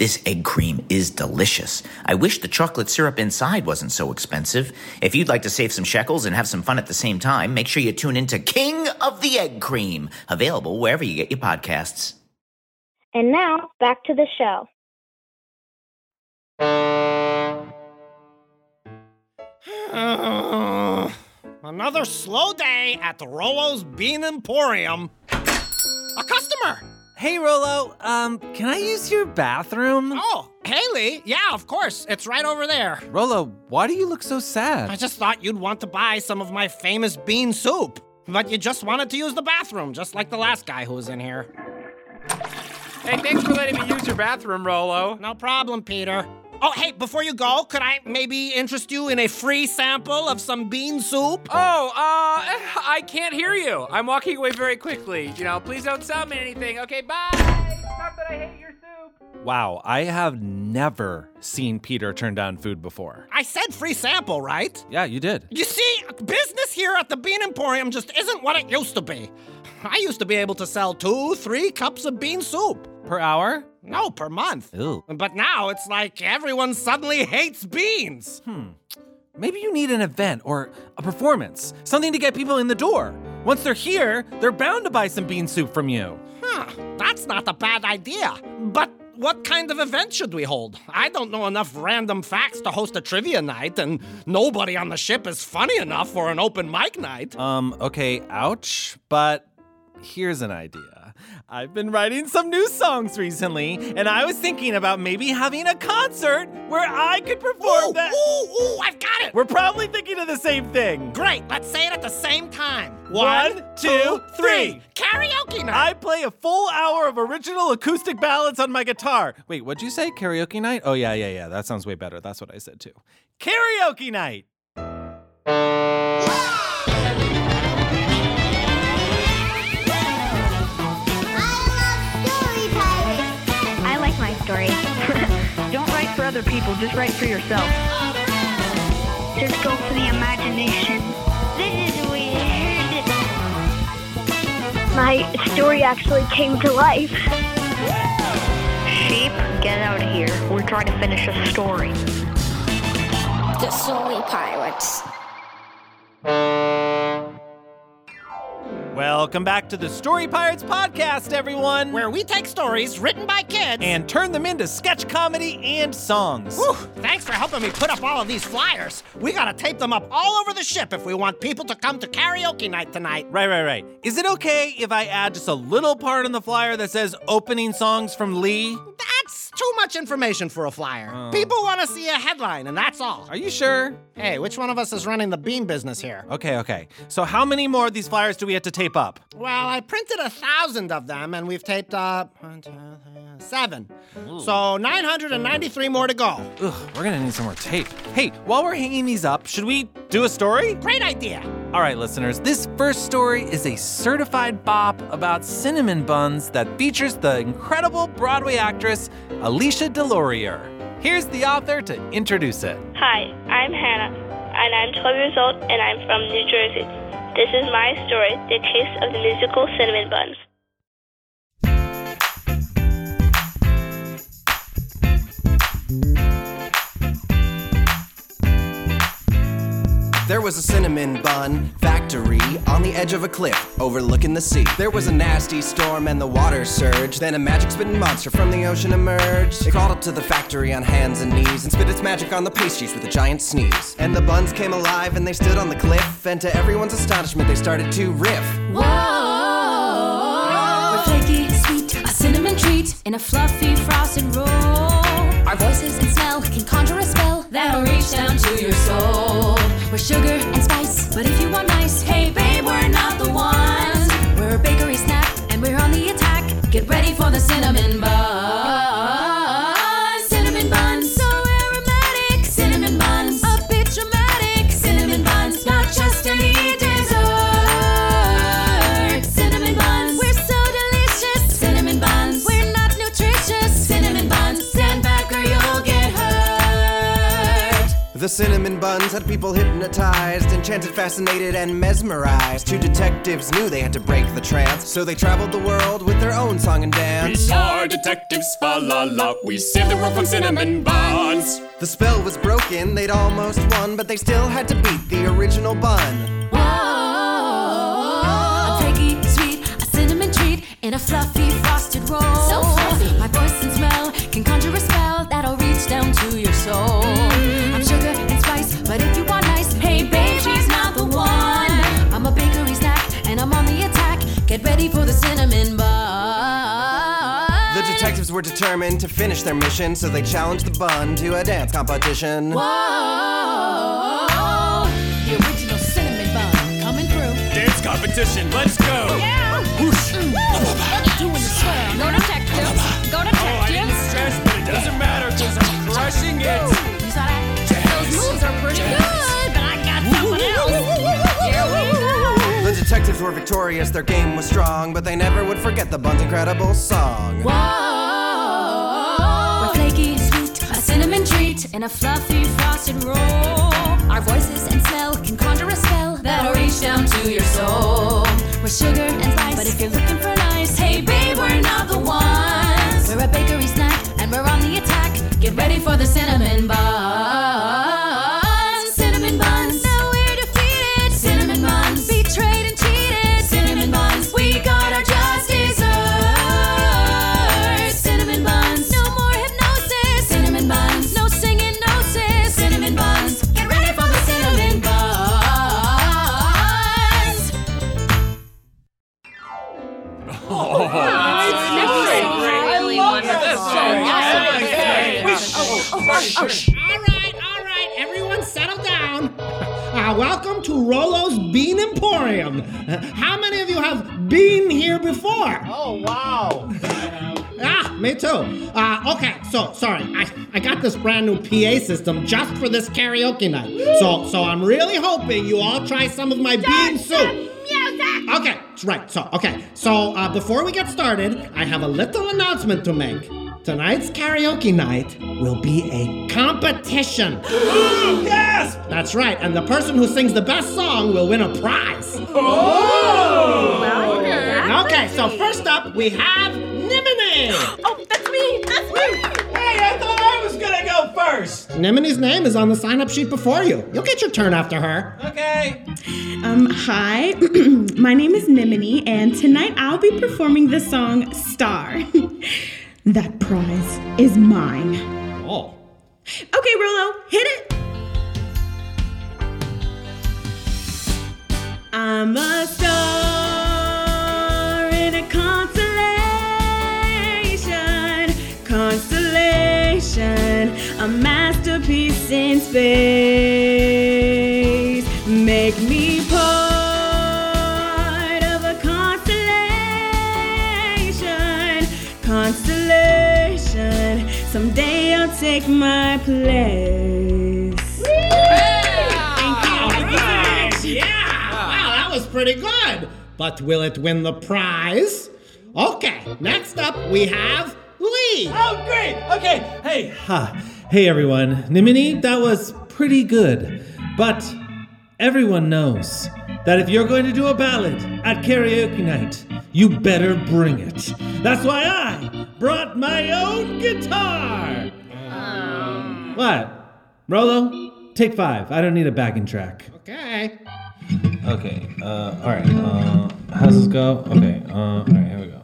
This egg cream is delicious. I wish the chocolate syrup inside wasn't so expensive. If you'd like to save some shekels and have some fun at the same time, make sure you tune into King of the Egg Cream, available wherever you get your podcasts. And now back to the show. Another slow day at the Rolo's Bean Emporium. A customer! Hey Rolo, um, can I use your bathroom? Oh, Haley? Yeah, of course. It's right over there. Rolo, why do you look so sad? I just thought you'd want to buy some of my famous bean soup. But you just wanted to use the bathroom, just like the last guy who was in here. Hey, thanks for letting me use your bathroom, Rolo. No problem, Peter. Oh, hey, before you go, could I maybe interest you in a free sample of some bean soup? Oh, uh, I can't hear you. I'm walking away very quickly. You know, please don't sell me anything. Okay, bye. Not that I hate your soup. Wow, I have never seen Peter turn down food before. I said free sample, right? Yeah, you did. You see, business here at the Bean Emporium just isn't what it used to be. I used to be able to sell two, three cups of bean soup. Per hour? No, per month. Ew. But now it's like everyone suddenly hates beans. Hmm. Maybe you need an event or a performance, something to get people in the door. Once they're here, they're bound to buy some bean soup from you. Huh, that's not a bad idea. But what kind of event should we hold? I don't know enough random facts to host a trivia night, and nobody on the ship is funny enough for an open mic night. Um, okay, ouch, but here's an idea. I've been writing some new songs recently, and I was thinking about maybe having a concert where I could perform ooh, that. Ooh, ooh, I've got it! We're probably thinking of the same thing. Great, let's say it at the same time. One, two, three. Karaoke night! I play a full hour of original acoustic ballads on my guitar. Wait, what'd you say? Karaoke night? Oh, yeah, yeah, yeah. That sounds way better. That's what I said too. Karaoke night! Other people, just write for yourself. Just go for the imagination. This is weird. My story actually came to life. Sheep, get out of here. We're trying to finish a story. The Story Pirates. Welcome back to the Story Pirates podcast, everyone. Where we take stories written by kids and turn them into sketch comedy and songs. Whew, thanks for helping me put up all of these flyers. We gotta tape them up all over the ship if we want people to come to karaoke night tonight. Right, right, right. Is it okay if I add just a little part on the flyer that says opening songs from Lee? That's too much information for a flyer. Oh. People want to see a headline, and that's all. Are you sure? Hey, which one of us is running the bean business here? Okay, okay. So, how many more of these flyers do we have to tape up? Well, I printed a thousand of them, and we've taped up one, two, three, seven. So 993 more to go. Ugh, we're gonna need some more tape. Hey, while we're hanging these up, should we do a story? Great idea. All right, listeners, this first story is a certified bop about cinnamon buns that features the incredible Broadway actress Alicia DeLaurier. Here's the author to introduce it. Hi, I'm Hannah, and I'm 12 years old, and I'm from New Jersey. This is my story, The Taste of the Musical Cinnamon Buns. There was a cinnamon bun factory on the edge of a cliff overlooking the sea. There was a nasty storm and the water surged. Then a magic spitting monster from the ocean emerged. It crawled up to the factory on hands and knees and spit its magic on the pastries with a giant sneeze. And the buns came alive and they stood on the cliff. And to everyone's astonishment, they started to riff. Whoa! Flaky, sweet, a cinnamon treat in a fluffy frosted roll. Our voices and smell can conjure a spell that'll reach down to your soul. We're sugar and spice, but if you want nice, hey babe, we're not the ones. We're a bakery snack and we're on the attack. Get ready for the cinnamon bun. Cinnamon buns had people hypnotized, enchanted, fascinated, and mesmerized. Two detectives knew they had to break the trance, so they traveled the world with their own song and dance. We are detectives, fa la la. We save the world from cinnamon buns. The spell was broken, they'd almost won, but they still had to beat the original bun. The were determined to finish their mission, so they challenged the bun to a dance competition. Whoa! The original cinnamon bun coming through. Dance competition, let's go. Yeah! Whoosh. Doing the swirl. Go to detectives. Go Oh, I didn't stress, but it doesn't matter because I'm crushing it. You saw that? Those moves are pretty good, but I got something else. Here we go. The detectives were victorious, their game was strong, but they never would forget the bun's incredible song. Whoa! We're flaky, sweet, a cinnamon treat in a fluffy frosted roll. Our voices and smell can conjure a spell that'll reach down to your soul. We're sugar and spice, but if you're looking for nice, hey babe, we're not the ones. We're a bakery snack and we're on the attack. Get ready for the cinnamon buns. All right, all right, everyone settle down. Uh, welcome to Rolo's Bean Emporium. Uh, how many of you have been here before? Oh, wow. Ah, me too. Uh, okay, so sorry, I, I got this brand new PA system just for this karaoke night. So so I'm really hoping you all try some of my bean soup. Okay, right. So okay, so uh, before we get started, I have a little announcement to make. Tonight's karaoke night will be a competition. yes! That's right, and the person who sings the best song will win a prize. Oh! Okay, so first up we have Nimini. Oh, that's me! That's me! Hey, I thought I was gonna go first! Nimini's name is on the sign-up sheet before you. You'll get your turn after her. Okay. Um, hi, my name is Nimini, and tonight I'll be performing the song Star. that prize is mine. Oh. Okay, Rolo, hit it. I'm a peace in space. Make me part of a constellation. Constellation. Someday I'll take my place. Yeah! Thank you. Yeah! Wow, that was pretty good. But will it win the prize? Okay, next up we have Lee. Oh, great. Okay. Hey. Ha. Hey, everyone. Nimini, that was pretty good. But everyone knows that if you're going to do a ballad at karaoke night, you better bring it. That's why I brought my own guitar. What? Rolo, take five. I don't need a backing track. Okay. Okay. Uh, all right. Uh, how's this go? Okay. Uh, all right. Here we go.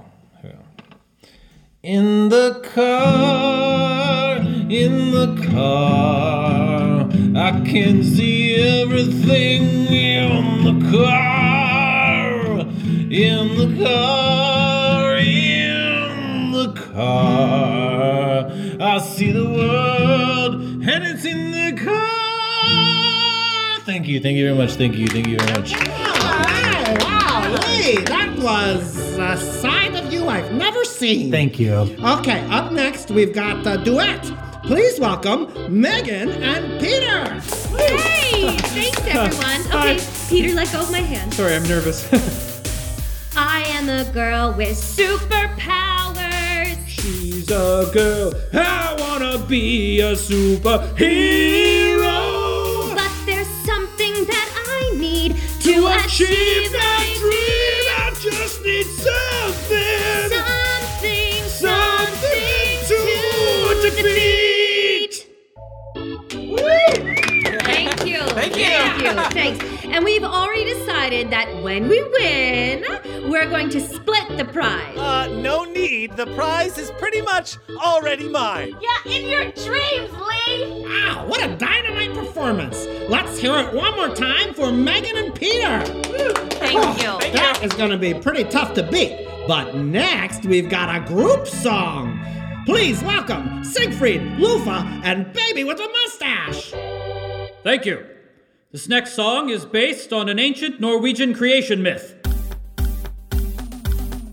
In the car, in the car, I can see everything in the car, in the car, in the car. I see the world, and it's in the car. Thank you. Thank you very much. Thank you. Thank you very much. Wow, wow, Lee, that was uh, a side I've never seen. Thank you. Okay, up next we've got the duet. Please welcome Megan and Peter. Hey! Thanks, everyone. Okay, Peter, let go of my hand. Sorry, I'm nervous. I am a girl with superpowers. She's a girl. I wanna be a superhero. But there's something that I need to, achieve that my dream, I just need something. Something, Something to defeat. Thank you. Thank you. Thank you. Thanks. And we've already decided that when we win, we're going to split the prize. Uh, no need. The prize is pretty much already mine. Yeah, in your dreams, Lee! Wow, what a dynamite performance. Let's hear it one more time for Megan and Peter. Thank you. That is going to be pretty tough to beat. But next, we've got a group song. Please welcome Siegfried, Lufa, and Baby with a Mustache. Thank you. This next song is based on an ancient Norwegian creation myth.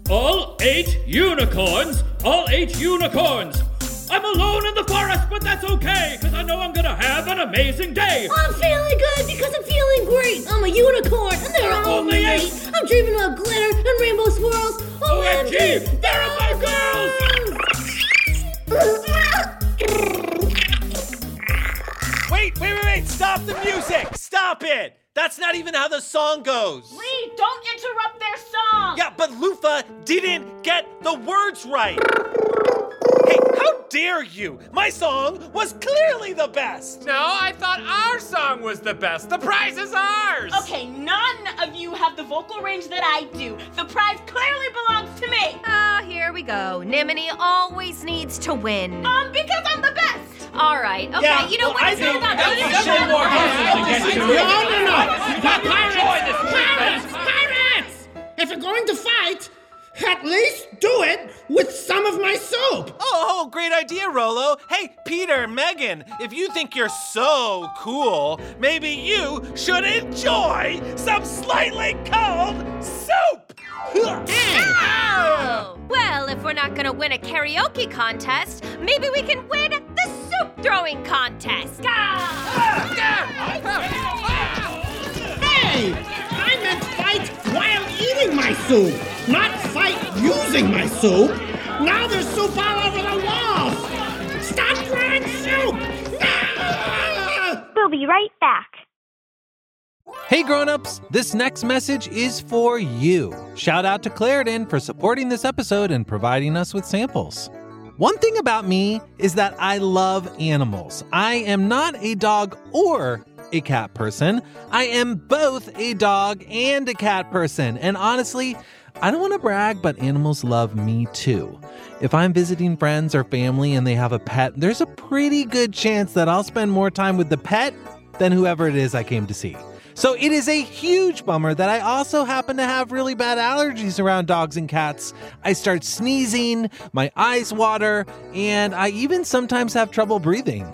All eight unicorns, all eight unicorns. I'm alone in the forest, but that's okay, because I know I'm gonna have an amazing day. I'm feeling good because I'm feeling great. I'm a unicorn, and there are Only only eight. eight. I'm dreaming of glitter and rainbow swirls. OMG, there are my girls! Wait, wait, wait, wait. Stop the music. Stop it. That's not even how the song goes. Lee, don't interrupt their song! Yeah, but Lufa didn't get the words right. Hey, dare you? My song was clearly the best. No, I thought our song was the best. The prize is ours. Okay, none of you have the vocal range that I do. The prize clearly belongs to me. Ah, here we go. Nimini always needs to win. Um, because I'm the best. All right. Okay. Yeah, you know well, what? I Screw think that. that we Let's should go. more No, no, no. Join Pirates! Pirates! Pirates! If you're going to fight, at least do it with some of my soup. Oh, great idea, Rolo. Hey, Peter, Megan, if you think you're so cool, maybe you should enjoy some slightly cold soup. Oh. Well, if we're not gonna win a karaoke contest, maybe we can win the soup throwing contest. Hey! I meant fight while eating my soup, not fight using my soup. Now there's soup all over the walls. Stop throwing soup! We'll be right back. Hey grown-ups, this next message is for you. Shout out to Claritin for supporting this episode and providing us with samples. One thing about me is that I love animals. I am not a dog or a cat person. I am both a dog and a cat person. And honestly, I don't want to brag, but animals love me too. If I'm visiting friends or family and they have a pet, there's a pretty good chance that I'll spend more time with the pet than whoever it is I came to see. So it is a huge bummer that I also happen to have really bad allergies around dogs and cats. I start sneezing, my eyes water, and I even sometimes have trouble breathing.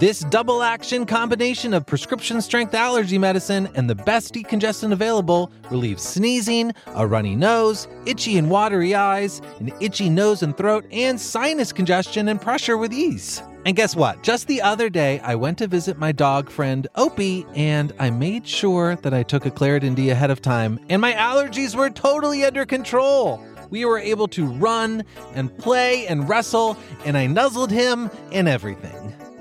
This double action combination of prescription strength allergy medicine and the best decongestant available relieves sneezing, a runny nose, itchy and watery eyes, an itchy nose and throat, and sinus congestion and pressure with ease. And guess what? Just the other day, I went to visit my dog friend Opie, and I made sure that I took a Claritin D ahead of time, and my allergies were totally under control. We were able to run and play and wrestle, and I nuzzled him and everything.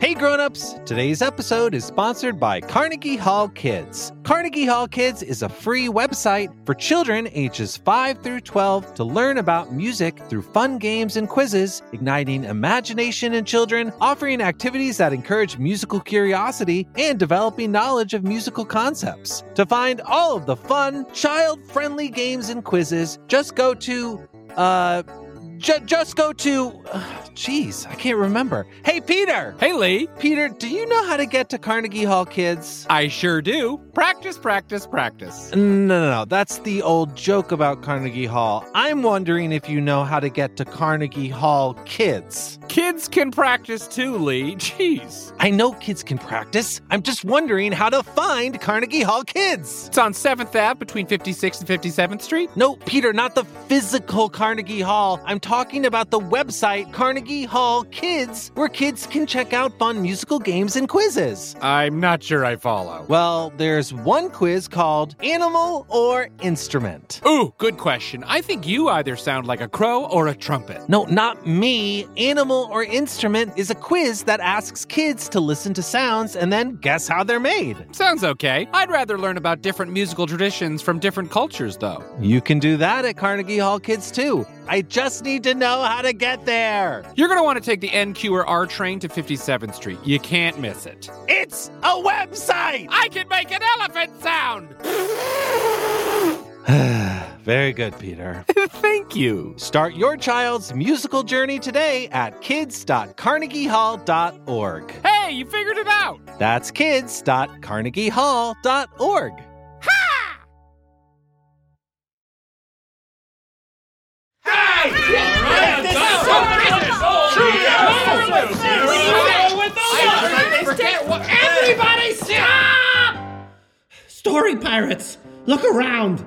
Hey grown-ups, today's episode is sponsored by Carnegie Hall Kids. Carnegie Hall Kids is a free website for children ages 5 through 12 to learn about music through fun games and quizzes, igniting imagination in children, offering activities that encourage musical curiosity, and developing knowledge of musical concepts. To find all of the fun, child-friendly games and quizzes, just go to uh J- just go to. Jeez, I can't remember. Hey, Peter! Hey, Lee. Peter, do you know how to get to Carnegie Hall, kids? I sure do. Practice, practice, practice. No, no, no. That's the old joke about Carnegie Hall. I'm wondering if you know how to get to Carnegie Hall, kids. Kids can practice too, Lee. Jeez. I know kids can practice. I'm just wondering how to find Carnegie Hall, kids. It's on 7th Ave between 56th and 57th Street. No, Peter, not the physical Carnegie Hall. I'm talking about the website Carnegie Hall Kids, where kids can check out fun musical games and quizzes. I'm not sure I follow. Well, there's one quiz called Animal or Instrument. Ooh, good question. I think you either sound like a crow or a trumpet. No, not me. Animal or Instrument is a quiz that asks kids to listen to sounds and then guess how they're made. Sounds okay. I'd rather learn about different musical traditions from different cultures, though. You can do that at Carnegie Hall Kids, too. I just need to know how to get there. You're going to want to take the NQ or R train to 57th Street. You can't miss it. It's a website! I can make an elephant sound! Very good, Peter. Thank you. Start your child's musical journey today at kids.carnegiehall.org. Hey, you figured it out! That's kids.carnegiehall.org. Ha! Everybody stop! Ah! Story pirates, look around.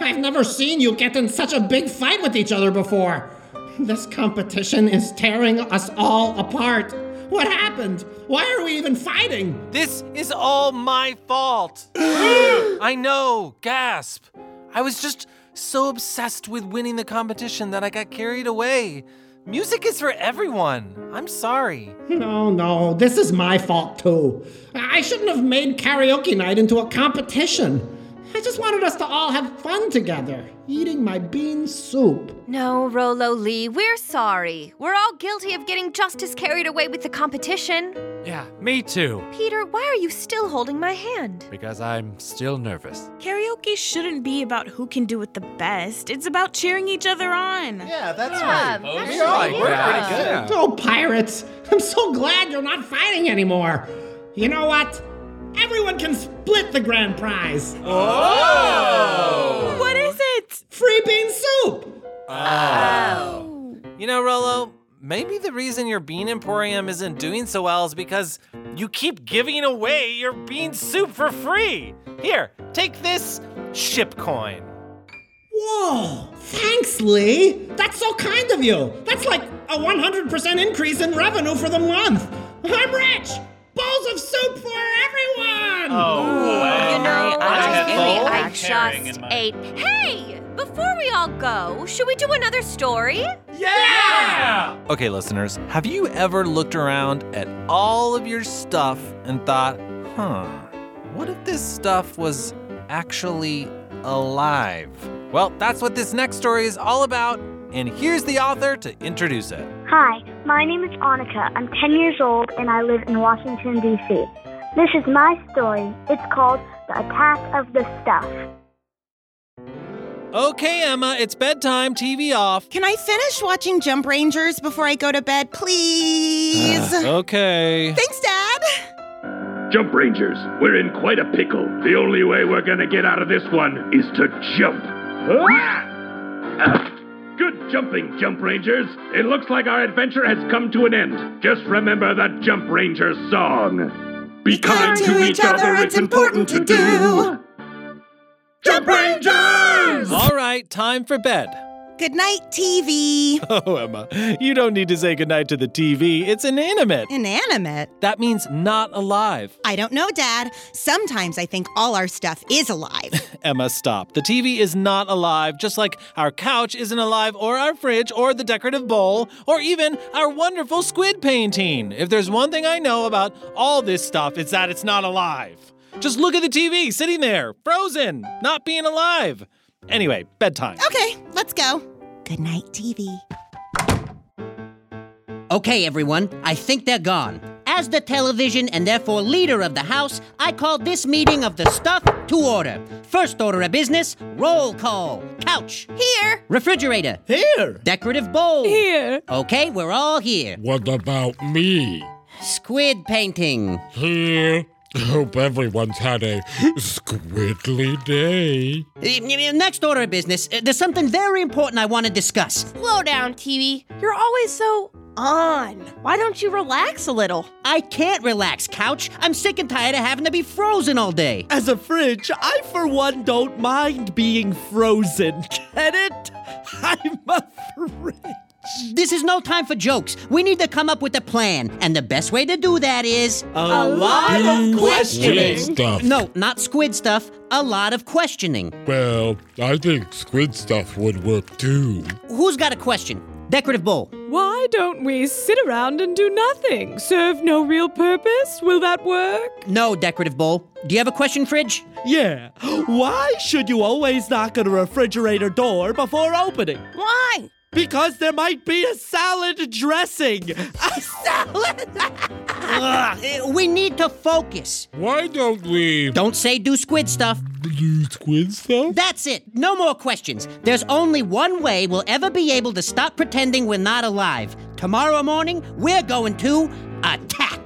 I've never seen you get in such a big fight with each other before. This competition is tearing us all apart. What happened? Why are we even fighting? This is all my fault. I know, gasp. I was just so obsessed with winning the competition that I got carried away. Music is for everyone. I'm sorry. No, no, this is my fault too. I shouldn't have made karaoke night into a competition. I just wanted us to all have fun together, eating my bean soup. No, Rolo Lee, we're sorry. We're all guilty of getting just as carried away with the competition. Yeah, me too. Peter, why are you still holding my hand? Because I'm still nervous. Karaoke shouldn't be about who can do it the best. It's about cheering each other on. Yeah, that's Yeah, right. that's We all right. work Yeah. pretty good. Oh, pirates! I'm so glad you're not fighting anymore. You know what? Everyone can split the grand prize. Oh! What is it? Free bean soup. Oh you know, Rolo, maybe the reason your bean emporium isn't doing so well is because you keep giving away your bean soup for free. Here, take this ship coin. Whoa! Thanks, Lee. That's so kind of you. That's like a 100% increase in revenue for the month. I'm rich. Bowls of soup for everyone. Oh, oh You know, I honestly, had I just my- ate. Hey! Before we all go, should we do another story? Yeah! Okay, listeners, have you ever looked around at all of your stuff and thought, huh, what if this stuff was actually alive? Well, that's what this next story is all about, and here's the author to introduce it. Hi, my name is Annika. I'm 10 years old and I live in Washington, D.C. This is my story. It's called The Attack of the Stuff. Okay, Emma, it's bedtime, TV off. Can I finish watching Jump Rangers before I go to bed, please? okay. Thanks, Dad. Jump Rangers, we're in quite a pickle. The only way we're gonna get out of this one is to jump. Ah! Good jumping, Jump Rangers. It looks like our adventure has come to an end. Just remember the Jump Rangers song. Be kind to each other, it's important to do. Jump Rangers! All right, time for bed. Good night, TV. Oh, Emma, you don't need to say goodnight to the TV. It's inanimate. Inanimate? That means not alive. I don't know, Dad. Sometimes I think all our stuff is alive. Emma, stop. The TV is not alive, just like our couch isn't alive, or our fridge, or the decorative bowl, or even our wonderful squid painting. If there's one thing I know about all this stuff, it's that it's not alive. Just look at the TV sitting there, frozen, not being alive. Anyway, bedtime. okay, let's go. Good night, TV. Okay, everyone, I think they're gone. As the television and therefore leader of the House, I call this meeting of the stuff to order. First order of business roll call. Couch. Here. Refrigerator. Here. Decorative bowl. Here. Okay, we're all here. What about me? Squid painting. Here. Hope everyone's had a squiddly day. Next order of business, uh, there's something very important I want to discuss. Slow down, TV. You're always so on. Why don't you relax a little? I can't relax, Couch. I'm sick and tired of having to be frozen all day. As a fridge, I for one don't mind being frozen. Get it? I'm a fridge. This is no time for jokes. We need to come up with a plan, and the best way to do that is a lot of questioning. Squid stuff. No, not squid stuff. A lot of questioning. Well, I think squid stuff would work too. Who's got a question? Decorative bowl. Why don't we sit around and do nothing? Serve no real purpose? Will that work? No, decorative bowl. Do you have a question, Fridge? Yeah. Why should you always knock on a refrigerator door before opening? Why? Because there might be a salad dressing. A salad? Ugh, we need to focus. Why don't we Don't say do squid stuff. do squid stuff? That's it. No more questions. There's only one way we'll ever be able to stop pretending we're not alive. Tomorrow morning, we're going to attack.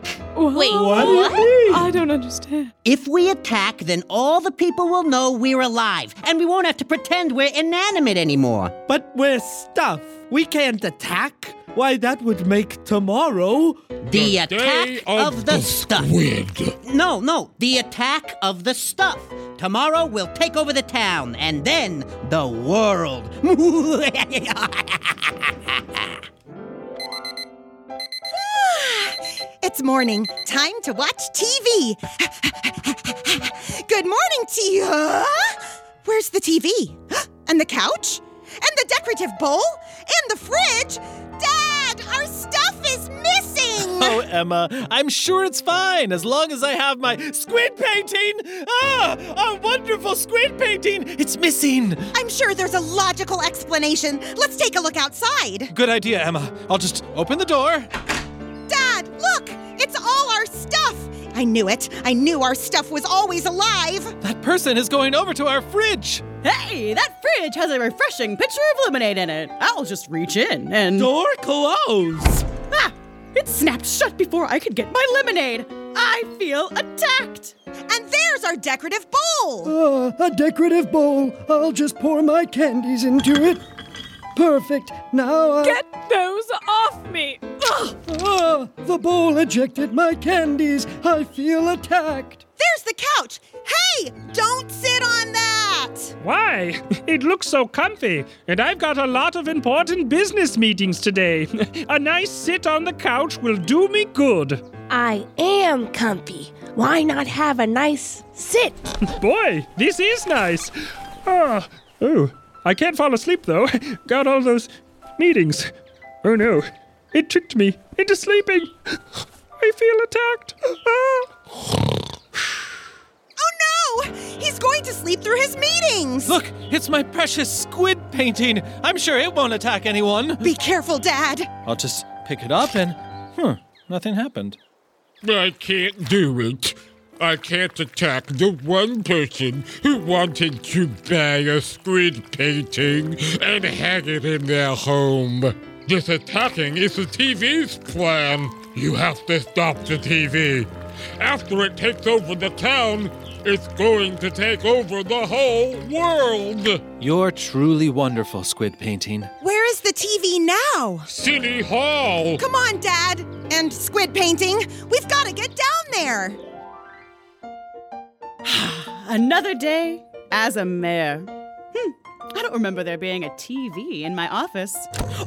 Wait, What do you mean? I don't understand. If we attack, then all the people will know we're alive, and we won't have to pretend we're inanimate anymore. But we're stuff. We can't attack. Why, that would make tomorrow. The, day attack of of, the, the stuff. squid. No, no, the attack of the stuff. Tomorrow we'll take over the town, and then the world. It's morning. Time to watch TV. Good morning, Tia. Where's the TV? And the couch? And the decorative bowl? And the fridge? Dad, our stuff is missing. Oh, Emma, I'm sure it's fine as long as I have my squid painting. Ah, a wonderful squid painting. It's missing. I'm sure there's a logical explanation. Let's take a look outside. Good idea, Emma. I'll just open the door. I knew it. I knew our stuff was always alive. That person is going over to our fridge. Hey, that fridge has a refreshing pitcher of lemonade in it. I'll just reach in and. Door close! Ah! It snapped shut before I could get my lemonade. I feel attacked. And there's our decorative bowl. Uh, a decorative bowl. I'll just pour my candies into it. Perfect. Now I. Get those off me. Ugh. Ah, the bowl ejected my candies. I feel attacked. There's the couch. Hey, don't sit on that. Why? It looks so comfy, and I've got a lot of important business meetings today. a nice sit on the couch will do me good. I am comfy. Why not have a nice sit? Boy, this is nice. Ah, oh, I can't fall asleep though. Got all those meetings. Oh no, it tricked me into sleeping. I feel attacked. Ah. Oh no! He's going to sleep through his meetings! Look, it's my precious squid painting. I'm sure it won't attack anyone. Be careful, Dad! I'll just pick it up and. Hmm, nothing happened. I can't do it. I can't attack the one person who wanted to buy a squid painting and hang it in their home. This attacking is the TV's plan. You have to stop the TV. After it takes over the town, it's going to take over the whole world. You're truly wonderful, squid painting. Where is the TV now? City Hall. Come on, Dad! And squid painting, we've got to get down there! Another day as a mayor. Hmm, I don't remember there being a TV in my office.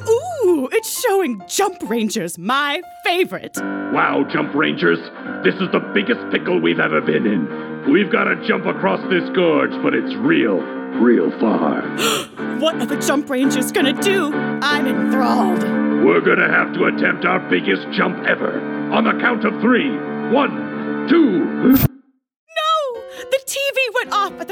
Ooh, it's showing Jump Rangers, my favorite. Wow, Jump Rangers, this is the biggest pickle we've ever been in. We've got to jump across this gorge, but it's real, real far. what are the Jump Rangers gonna do? I'm enthralled. We're gonna have to attempt our biggest jump ever. On the count of three. One, two.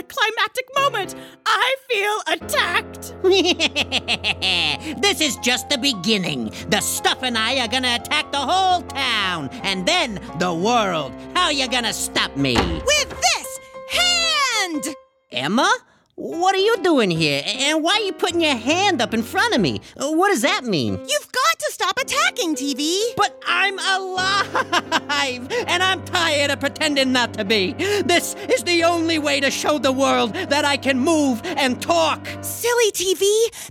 The climactic moment. I feel attacked. this is just the beginning. The stuff and I are gonna attack the whole town, and then the world. How you gonna stop me? With this hand! Emma? What are you doing here? And why are you putting your hand up in front of me? What does that mean? You've got to stop attacking, TV! But I'm alive! And I'm tired of pretending not to be. This is the only way to show the world that I can move and talk. Silly TV,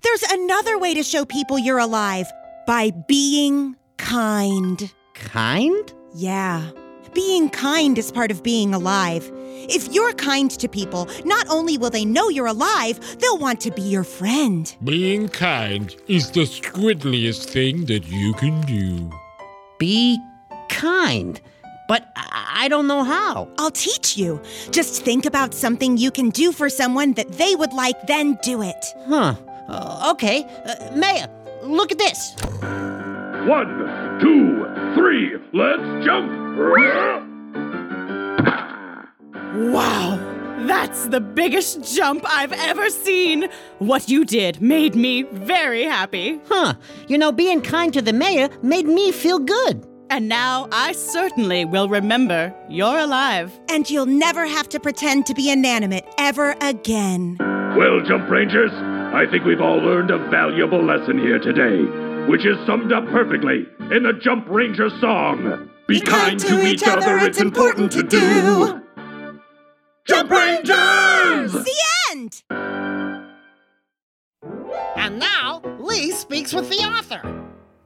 there's another way to show people you're alive by being kind. Kind? Yeah. Being kind is part of being alive. If you're kind to people, not only will they know you're alive, they'll want to be your friend. Being kind is the squiddliest thing that you can do. Be kind. But I I don't know how. I'll teach you. Just think about something you can do for someone that they would like, then do it. Huh. Uh, okay. Uh, Maya, look at this. One, two, three. Let's jump. Wow! That's the biggest jump I've ever seen. What you did made me very happy. Huh. You know, being kind to the mayor made me feel good. And now I certainly will remember you're alive. And you'll never have to pretend to be inanimate ever again. Well, Jump Rangers, I think we've all learned a valuable lesson here today, which is summed up perfectly in the Jump Ranger song. Be, kind, to each other, it's important to do. Jump Rangers! The end! And now, Lee speaks with the author.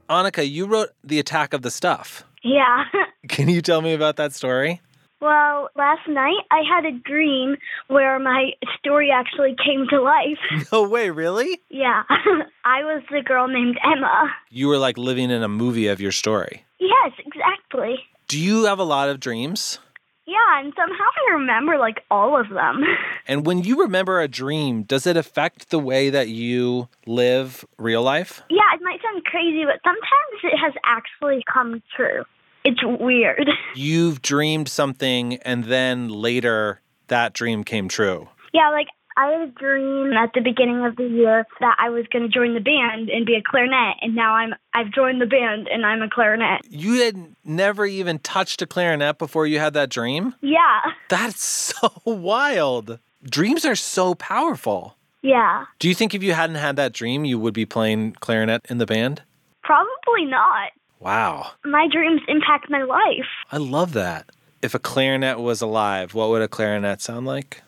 Annika, you wrote The Attack of the Stuff. Yeah. Can you tell me about that story? Well, last night I had a dream where my story actually came to life. No way, really? Yeah. I was the girl named Emma. You were like living in a movie of your story. Yes, exactly. Do you have a lot of dreams? Yeah, and somehow I remember like all of them. And when you remember a dream, does it affect the way that you live real life? yeah, it might sound crazy, but sometimes it has actually come true. It's weird. You've dreamed something and then later that dream came true. Yeah, like I had a dream at the beginning of the year that I was going to join the band and be a clarinet, and now I'm I've joined the band and I'm a clarinet. You had never even touched a clarinet before you had that dream? Yeah. That's so wild. Dreams are so powerful. Yeah. Do you think if you hadn't had that dream, you would be playing clarinet in the band? Probably not. Wow. My dreams impact my life. I love that. If a clarinet was alive, what would a clarinet sound like?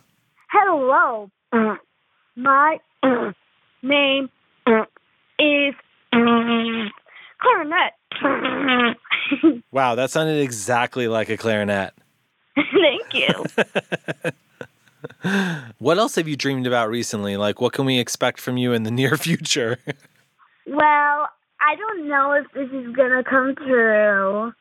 Hello. My name is clarinet. Wow, that sounded exactly like a clarinet. Thank you. What else have you dreamed about recently? Like, what can we expect from you in the near future? Well, I don't know if this is gonna come true,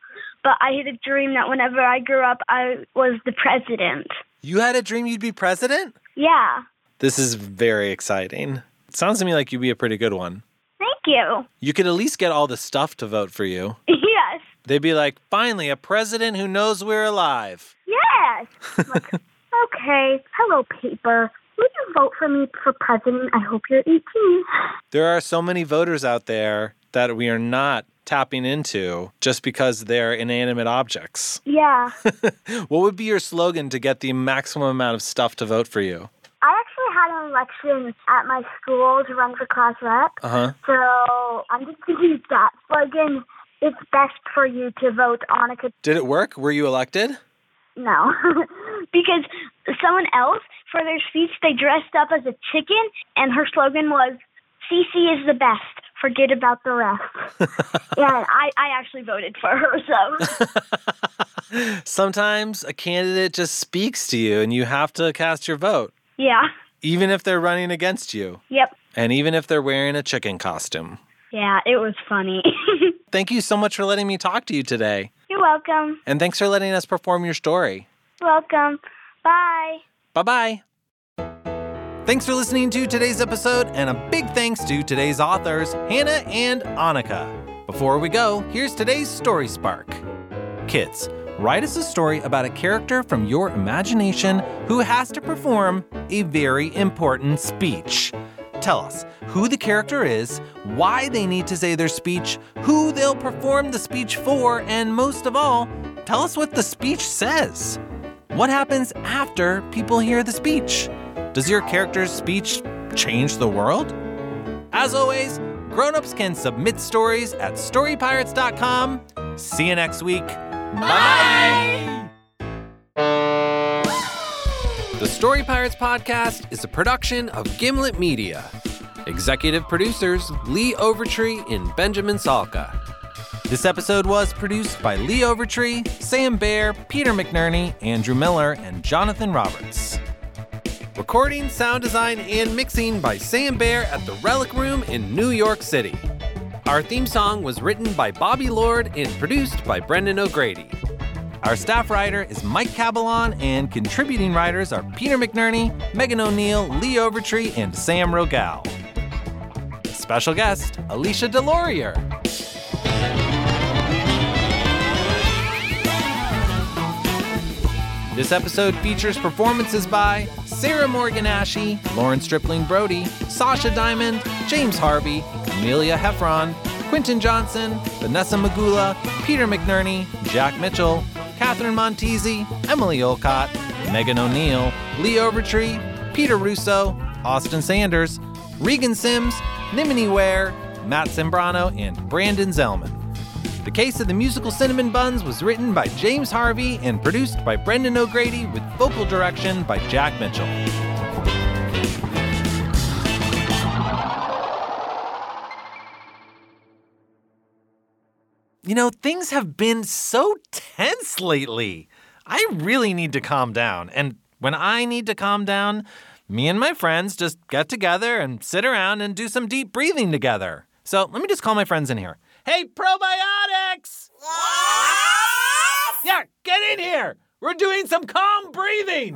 but I had a dream that whenever I grew up, I was the president. you had a dream you'd be president? Yeah. This is very exciting. It sounds to me like you'd be a pretty good one. Thank you. You could at least get all the stuff to vote for you. Yes. They'd be like, finally, a president who knows we're alive. Yes. Like, Okay. Hello, paper. Will you vote for me for president? I hope you're 18. There are so many voters out there that we are not tapping into just because they're inanimate objects. Yeah. What would be your slogan to get the maximum amount of stuff to vote for you? I actually had an election at my school to run for class rep. Uh huh. So I'm just going to use that slogan. It's best for you to vote Annika. Did it work? Were you elected? No. because someone else, for their speech, they dressed up as a chicken, and her slogan was, CC is the best. Forget about the rest. and I, I actually voted for her, so. Sometimes a candidate just speaks to you and you have to cast your vote, Yeah. even if they're running against you, Yep. and even if they're wearing a chicken costume. Yeah, it was funny. Thank you so much for letting me talk to you today. You're welcome. And thanks for letting us perform your story. Welcome. Bye. Bye bye. Thanks for listening to today's episode, and a big thanks to today's authors, Hannah and Annika. Before we go, here's today's Story Spark. Kids, write us a story about a character from your imagination who has to perform a very important speech. Tell us who the character is, why they need to say their speech, who they'll perform the speech for, and most of all, tell us what the speech says. What happens after people hear the speech? Does your character's speech change the world? As always, grown-ups can submit stories at storypirates.com. See you next week. Bye. The Story Pirates podcast is a production of Gimlet Media. Executive producers Lee Overtree and Benjamin Salka. This episode was produced by Lee Overtree, Sam Baer, Peter McNerney, Andrew Miller, and Jonathan Roberts. Recording, sound design, and mixing by Sam Baer at the Relic Room in New York City. Our theme song was written by Bobby Lord and produced by Brendan O'Grady. Our staff writer is Mike Cabalon, and contributing writers are Peter McNerney, Megan O'Neill, Lee Overtree, and Sam Rogal. Special guest, Alicia Delorier. This episode features performances by Sarah Morgan Ashey, Lauren Stripling Brody, Sasha Diamond, James Harvey, Amelia Heffron, Quinton Johnson, Vanessa Magula, Peter McNerney, Jack Mitchell, Catherine Montesi, Emily Olcott, Megan O'Neill, Lee Overtree, Peter Russo, Austin Sanders, Regan Sims, Nimini Ware, Matt Sembrano, and Brandon Zellman. The Case of the Musical Cinnamon Buns was written by James Harvey and produced by Brendan O'Grady with vocal direction by Jack Mitchell. You know, things have been so tense lately. I really need to calm down. And when I need to calm down, me and my friends just get together and sit around and do some deep breathing together. So let me just call my friends in here. Hey, probiotics! Yes! Yeah, get in here! We're doing some calm breathing!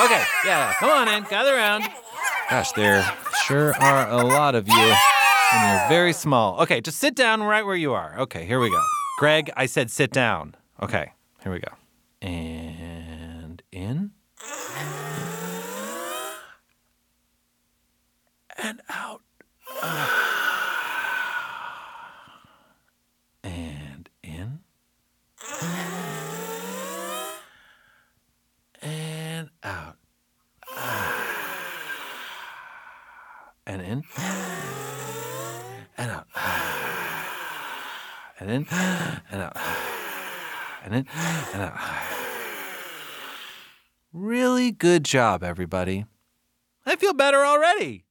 Okay, yeah, come on in, gather around. Gosh, there sure are a lot of you, and you're very small. Okay, just sit down right where you are. Okay, here we go. Greg, I said sit down. Okay, here we go. And in. And out. And in. And out. And in. And out. And. And. And. And. Really good job, everybody. I feel better already.